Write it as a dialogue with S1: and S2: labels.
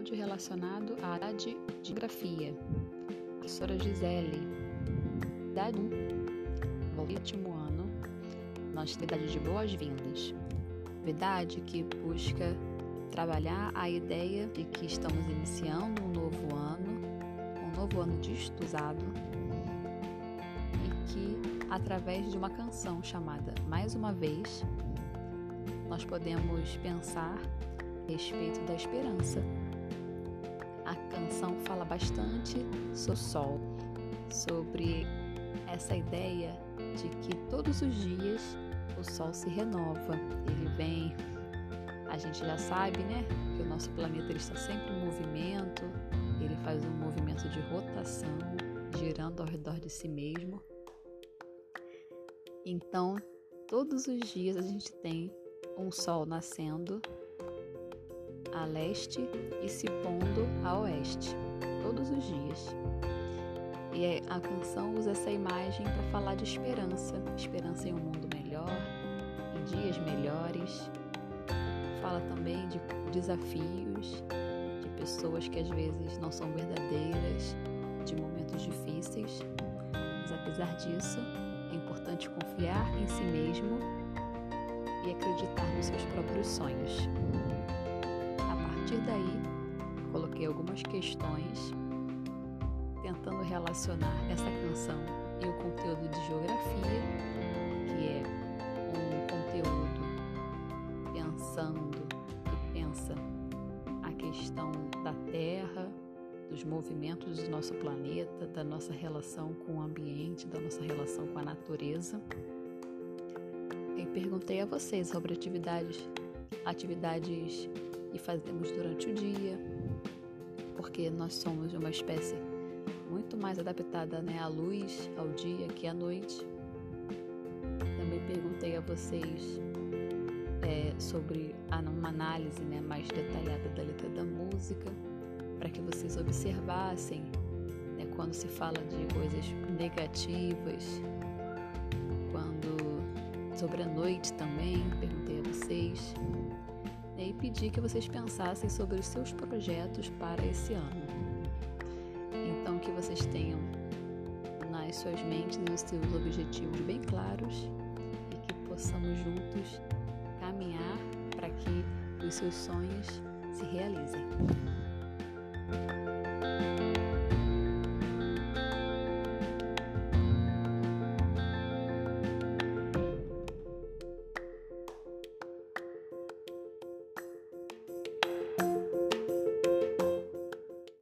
S1: relacionado à área de geografia. Professora Gisele, idade 1, último ano, nossa atividade de boas-vindas. Atividade que busca trabalhar a ideia de que estamos iniciando um novo ano, um novo ano de estudado, e que através de uma canção chamada Mais uma vez, nós podemos pensar a respeito da esperança. A canção fala bastante sobre sol, sobre essa ideia de que todos os dias o sol se renova, ele vem. A gente já sabe, né, que o nosso planeta ele está sempre em movimento, ele faz um movimento de rotação, girando ao redor de si mesmo. Então, todos os dias a gente tem um sol nascendo a leste e se pondo a oeste, todos os dias. E a canção usa essa imagem para falar de esperança, esperança em um mundo melhor, em dias melhores. Fala também de desafios, de pessoas que às vezes não são verdadeiras, de momentos difíceis. Mas apesar disso, é importante confiar em si mesmo e acreditar nos seus próprios sonhos. Coloquei algumas questões tentando relacionar essa canção e o conteúdo de geografia, que é um conteúdo pensando e pensa a questão da Terra, dos movimentos do nosso planeta, da nossa relação com o ambiente, da nossa relação com a natureza. Eu perguntei a vocês sobre atividades, atividades que fazemos durante o dia, porque nós somos uma espécie muito mais adaptada né, à luz, ao dia que à noite. Também perguntei a vocês é, sobre uma análise né, mais detalhada da letra da música, para que vocês observassem né, quando se fala de coisas negativas, quando sobre a noite também, perguntei a vocês. Pedi que vocês pensassem sobre os seus projetos para esse ano que vocês tenham nas suas mentes os seus objetivos bem claros e que possamos juntos caminhar para que os seus sonhos se realizem.